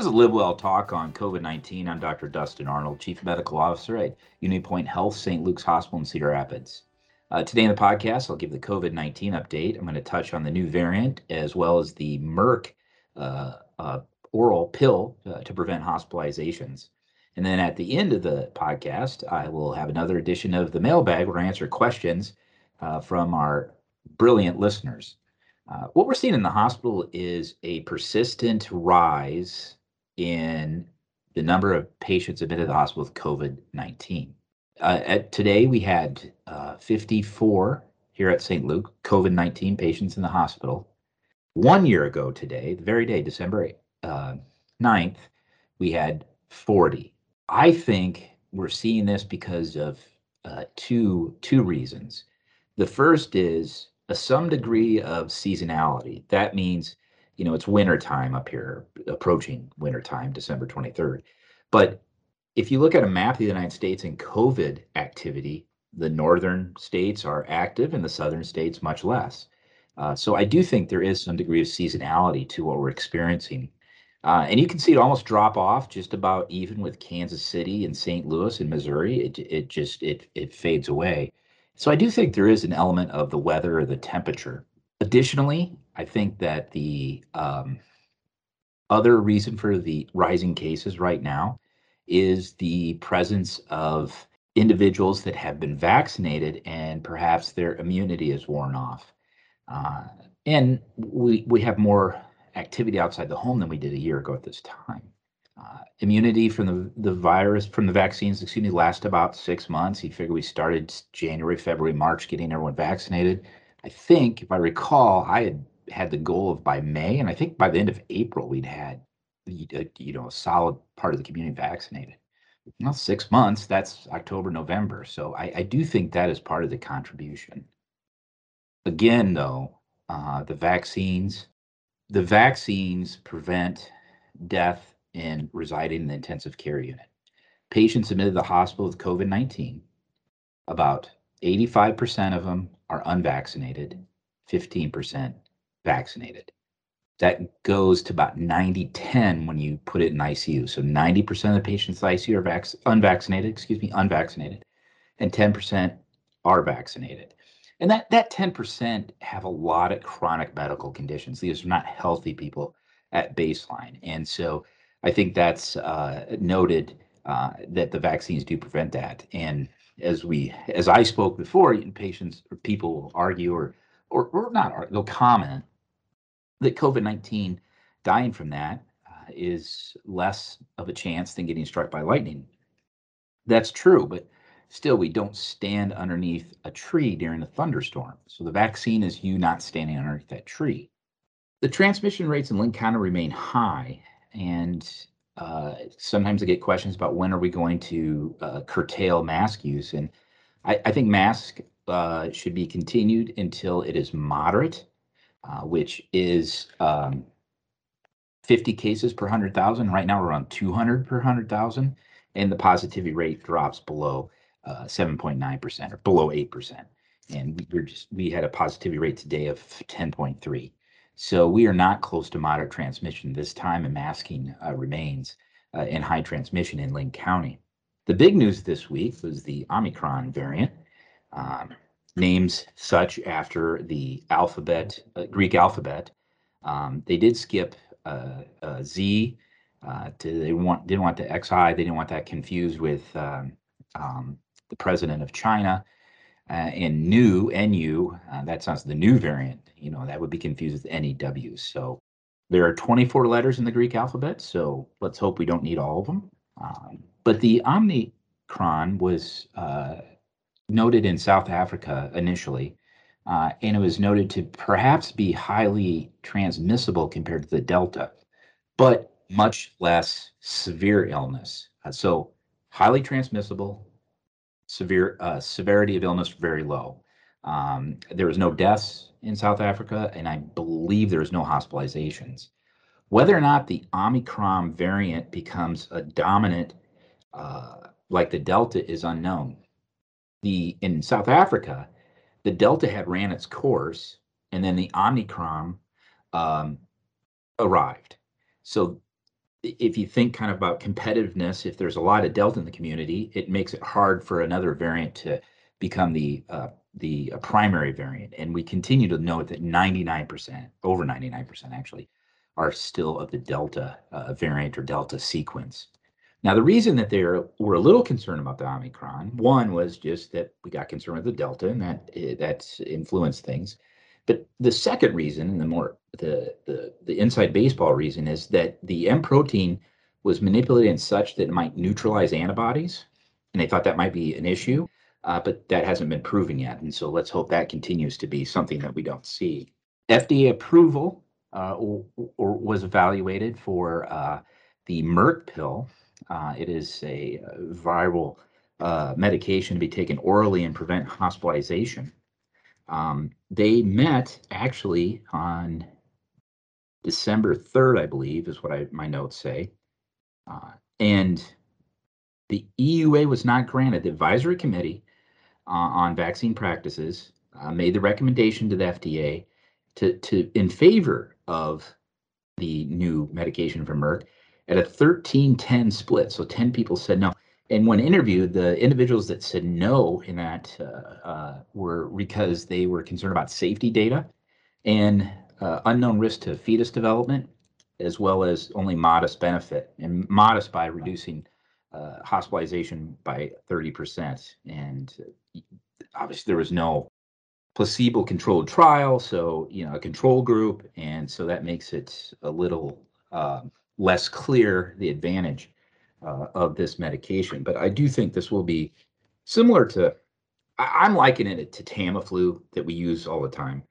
This is Live Well Talk on COVID 19. I'm Dr. Dustin Arnold, Chief Medical Officer at UnityPoint Health, St. Luke's Hospital in Cedar Rapids. Uh, today in the podcast, I'll give the COVID 19 update. I'm going to touch on the new variant as well as the Merck uh, uh, oral pill uh, to prevent hospitalizations. And then at the end of the podcast, I will have another edition of the mailbag where I answer questions uh, from our brilliant listeners. Uh, what we're seeing in the hospital is a persistent rise in the number of patients admitted to the hospital with COVID 19. Uh, at today, we had uh, 54 here at St. Luke COVID 19 patients in the hospital. One year ago today, the very day, December uh, 9th, we had 40. I think we're seeing this because of uh, two two reasons. The first is a some degree of seasonality. That means you know, it's winter time up here, approaching winter time, December 23rd. But if you look at a map of the United States and COVID activity, the northern states are active and the southern states much less. Uh, so I do think there is some degree of seasonality to what we're experiencing. Uh, and you can see it almost drop off just about even with Kansas City and St. Louis and Missouri. It, it just it it fades away. So I do think there is an element of the weather or the temperature. Additionally, I think that the um, other reason for the rising cases right now is the presence of individuals that have been vaccinated and perhaps their immunity is worn off. Uh, and we, we have more activity outside the home than we did a year ago at this time. Uh, immunity from the, the virus, from the vaccines, excuse me, last about six months. You figure we started January, February, March getting everyone vaccinated. I think, if I recall, I had had the goal of by May, and I think by the end of April we'd had you know a solid part of the community vaccinated. Well, six months, that's October, November. So I, I do think that is part of the contribution. Again, though, uh, the vaccines, the vaccines prevent death in residing in the intensive care unit. Patients admitted to the hospital with COVID 19, about 85% of them are unvaccinated, 15% vaccinated. That goes to about 90 10 when you put it in ICU. So 90% of the patients in ICU are vac- unvaccinated, excuse me, unvaccinated, and 10% are vaccinated. And that, that 10% have a lot of chronic medical conditions. These are not healthy people at baseline. And so I think that's uh, noted uh, that the vaccines do prevent that. And as we, as I spoke before, patients or people will argue or, or, or not, they'll comment that COVID 19 dying from that uh, is less of a chance than getting struck by lightning. That's true, but still, we don't stand underneath a tree during a thunderstorm. So the vaccine is you not standing underneath that tree. The transmission rates in Linn County remain high, and uh, sometimes I get questions about when are we going to uh, curtail mask use, and I, I think mask uh, should be continued until it is moderate uh, which is um, 50 cases per 100,000. Right now we're on 200 per 100,000, and the positivity rate drops below 7.9% uh, or below 8%. And we were just we had a positivity rate today of 10.3. So we are not close to moderate transmission this time, and masking uh, remains uh, in high transmission in Linn County. The big news this week was the Omicron variant. Um, names such after the alphabet, uh, Greek alphabet. Um, they did skip uh, uh, Z. Uh, to, they want didn't want the XI. They didn't want that confused with um, um, the president of China. Uh, and new NU, uh, that sounds the new variant. You know that would be confused with NEW. So there are 24 letters in the Greek alphabet. So let's hope we don't need all of them. Um, but the Omicron was noted in South Africa initially, uh, and it was noted to perhaps be highly transmissible compared to the Delta, but much less severe illness. Uh, so highly transmissible, severe uh, severity of illness very low. Um, there was no deaths in South Africa, and I believe there was no hospitalizations. Whether or not the Omicron variant becomes a dominant, uh, like the Delta, is unknown the in South Africa, the Delta had ran its course, and then the Omicron um, arrived. So if you think kind of about competitiveness, if there's a lot of delta in the community, it makes it hard for another variant to become the uh, the uh, primary variant. And we continue to note that 99%, over 99% actually, are still of the delta uh, variant or delta sequence. Now, the reason that they were a little concerned about the Omicron, one was just that we got concerned with the Delta and that eh, that's influenced things. But the second reason, and the more the, the the inside baseball reason, is that the M protein was manipulated in such that it might neutralize antibodies, and they thought that might be an issue, uh, but that hasn't been proven yet. And so let's hope that continues to be something that we don't see. FDA approval uh, or, or was evaluated for uh, the Merck pill, uh, it is a uh, viral uh, medication to be taken orally and prevent hospitalization. Um, they met actually on December 3rd, I believe, is what I, my notes say. Uh, and the EUA was not granted. The advisory committee uh, on vaccine practices uh, made the recommendation to the FDA to, to in favor of the new medication from Merck at a 13 10 split. So 10 people said no. And when interviewed, the individuals that said no in that uh, uh, were because they were concerned about safety data and uh, unknown risk to fetus development, as well as only modest benefit, and modest by reducing uh, hospitalization by 30%. And uh, obviously, there was no placebo controlled trial, so, you know, a control group. And so that makes it a little. Um, less clear the advantage uh, of this medication. But I do think this will be similar to, I, am likening it to Tamiflu that we use all the time.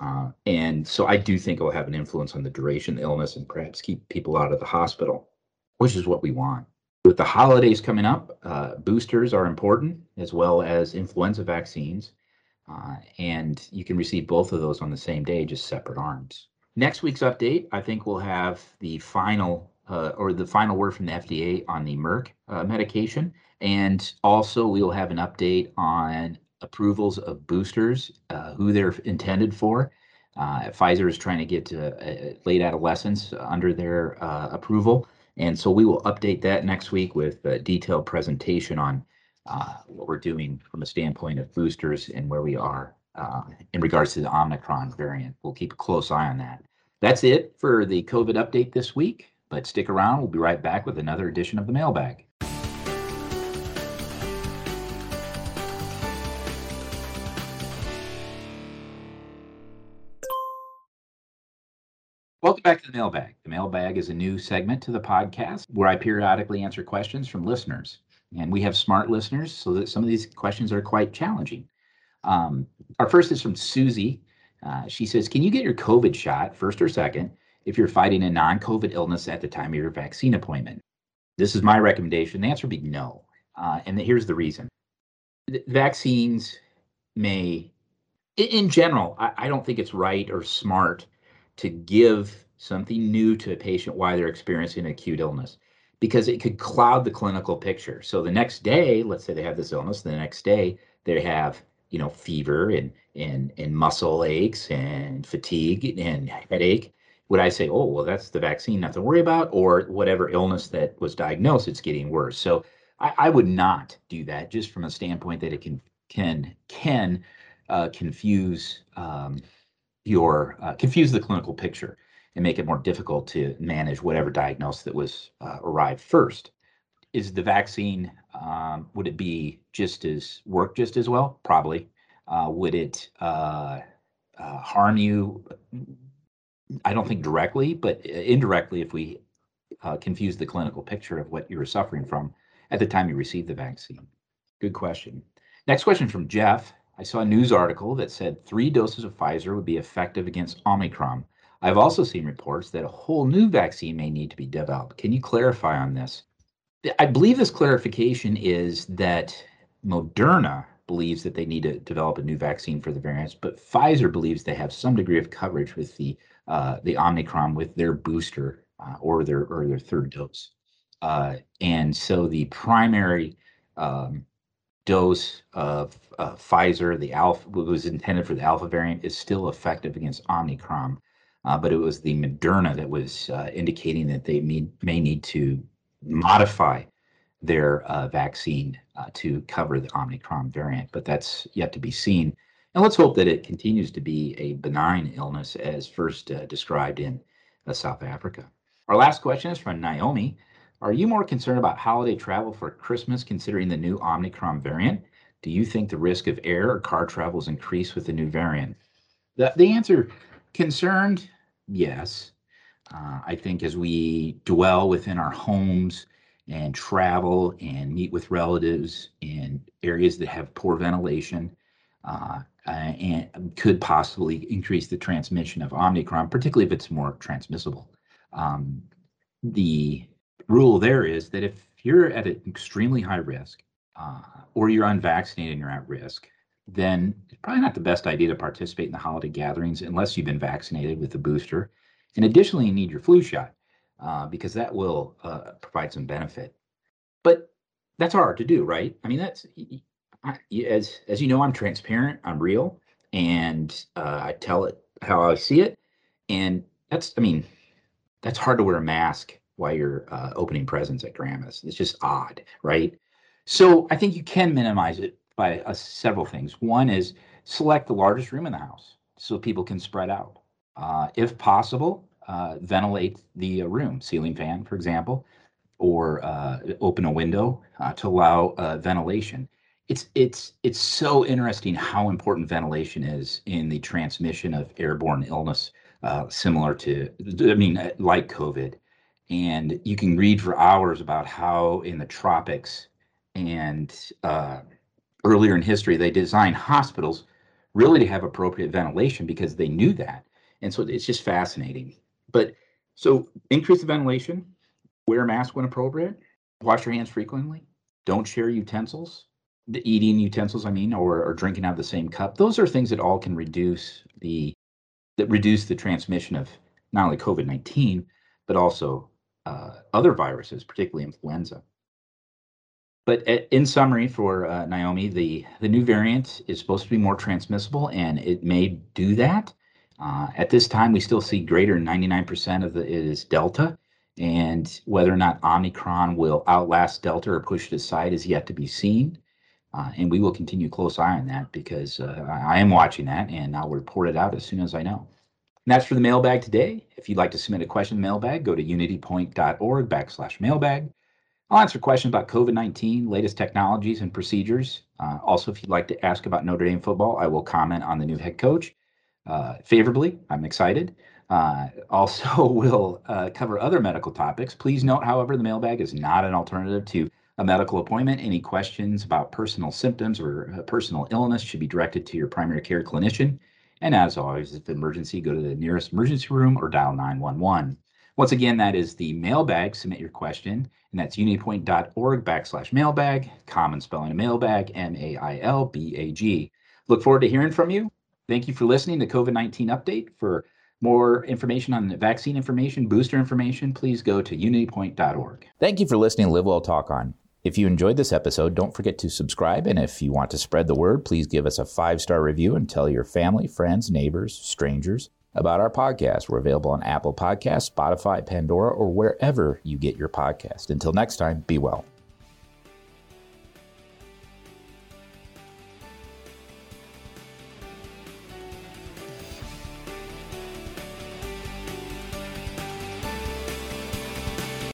Uh, and so I do think it will have an influence on the duration of the illness and perhaps keep people out of the hospital, which is what we want. With the holidays coming up, uh, boosters are important as well as influenza vaccines. Uh, and you can receive both of those on the same day, just separate arms. Next week's update, I think we'll have the final uh, or the final word from the FDA on the Merck uh, medication. And also, we'll have an update on approvals of boosters, uh, who they're intended for. Uh, Pfizer is trying to get uh, late adolescents under their uh, approval. And so we will update that next week with a detailed presentation on what we're doing from a standpoint of boosters and where we are uh, in regards to the Omicron variant. We'll keep a close eye on that. That's it for the COVID update this week, but stick around. We'll be right back with another edition of the mailbag. Welcome back to the mailbag. The mailbag is a new segment to the podcast where I periodically answer questions from listeners. And we have smart listeners, so that some of these questions are quite challenging. Um, our first is from Susie. Uh, she says, Can you get your COVID shot, first or second, if you're fighting a non COVID illness at the time of your vaccine appointment? This is my recommendation. The answer would be no. Uh, and here's the reason the vaccines may, in general, I, I don't think it's right or smart to give something new to a patient while they're experiencing acute illness because it could cloud the clinical picture. So the next day, let's say they have this illness, the next day they have you know fever and and and muscle aches and fatigue and headache would i say oh well that's the vaccine nothing to worry about or whatever illness that was diagnosed it's getting worse. So i, I would not do that just from a standpoint that it can can can uh, confuse um, your uh, confuse the clinical picture and make it more difficult to manage whatever diagnosis that was uh, arrived first is the vaccine um, would it be just as work just as well? Probably. Uh, would it uh, uh, harm you? I don't think directly but indirectly if we uh, confuse the clinical picture of what you were suffering from at the time you received the vaccine. Good question. Next question from jeff. I saw a news article that said three doses of pfizer would be effective against omicron. I've also seen reports that a whole new vaccine may need to be developed. Can you clarify on this I believe this clarification is that Moderna believes that they need to develop a new vaccine for the variants, but Pfizer believes they have some degree of coverage with the uh, the Omicron with their booster uh, or their or their third dose, uh, and so the primary um, dose of Pfizer, the alpha was intended for the alpha variant, is still effective against Omicron. uh, but it was the Moderna that was uh, indicating that they may, may need to modify their uh, vaccine uh, to cover the Omicron variant, but that's yet to be seen. And let's hope that it continues to be a benign illness as first uh, described in uh, South Africa. Our last question is from Naomi. Are you more concerned about holiday travel for Christmas considering the new Omicron variant? Do you think the risk of air or car travel is increased with the new variant? The, the answer concerned, yes. Uh, I think as we dwell within our homes and travel and meet with relatives in areas that have poor ventilation, uh, uh, and could possibly increase the transmission of Omicron, particularly if it's more transmissible. Um, the rule there is that if you're at an extremely high risk uh, or you're unvaccinated and you're at risk, then it's probably not the best idea to participate in the holiday gatherings unless you've been vaccinated with the booster. And additionally, you need your flu shot uh, because that will uh, provide some benefit. But that's hard to do, right? I mean, that's I, as as you know, I'm transparent. I'm real, and uh, I tell it how I see it. And that's, I mean, that's hard to wear a mask while you're uh, opening presents at grandma's. It's just odd, right? So I think you can minimize it by uh, several things. One is select the largest room in the house so people can spread out. Uh, if possible, uh, ventilate the uh, room, ceiling fan, for example, or uh, open a window to allow ventilation. It's it's it's so interesting how important ventilation is in the transmission of airborne illness, similar to I mean like COVID, and you can read for hours about how in the tropics and earlier in history they designed hospitals really to have appropriate ventilation because they knew that, and so it's just fascinating. But so increase the ventilation, wear a mask when appropriate, wash your hands frequently, don't share utensils the eating utensils, I mean, or, or drinking out of the same cup. Those are things that all can reduce the that reduce the transmission of not only COVID nineteen but also uh, other viruses, particularly influenza. But in summary, for uh, Naomi, the the new variant is supposed to be more transmissible, and it may do that. Uh, at this time, we still see greater than 99% of the, is Delta, and whether or not Omicron will outlast Delta or push it aside is yet to be seen. Uh, and we will continue close eye on that because uh, I am watching that and I'll report it out as soon as I know. And that's for the mailbag today. If you'd like to submit a question mailbag, go to unitypoint.org backslash mailbag. I'll answer questions about COVID 19, latest technologies and procedures. Uh, also, if you'd like to ask about Notre Dame football, I will comment on the new head coach uh, favorably. I'm excited. Uh, also, we'll uh, cover other medical topics. Please note, however, the mailbag is not an alternative to a medical appointment. Any questions about personal symptoms or uh, personal illness should be directed to your primary care clinician. And as always, if emergency, go to the nearest emergency room or dial 911. Once again, that is the mailbag. Submit your question, and that's unitypoint.org backslash mailbag, common spelling of mailbag, M A I L B A G. Look forward to hearing from you. Thank you for listening to COVID 19 update. For more information on vaccine information, booster information, please go to unitypoint.org. Thank you for listening to Live Well Talk On. If you enjoyed this episode, don't forget to subscribe. And if you want to spread the word, please give us a five star review and tell your family, friends, neighbors, strangers about our podcast. We're available on Apple Podcasts, Spotify, Pandora, or wherever you get your podcast. Until next time, be well.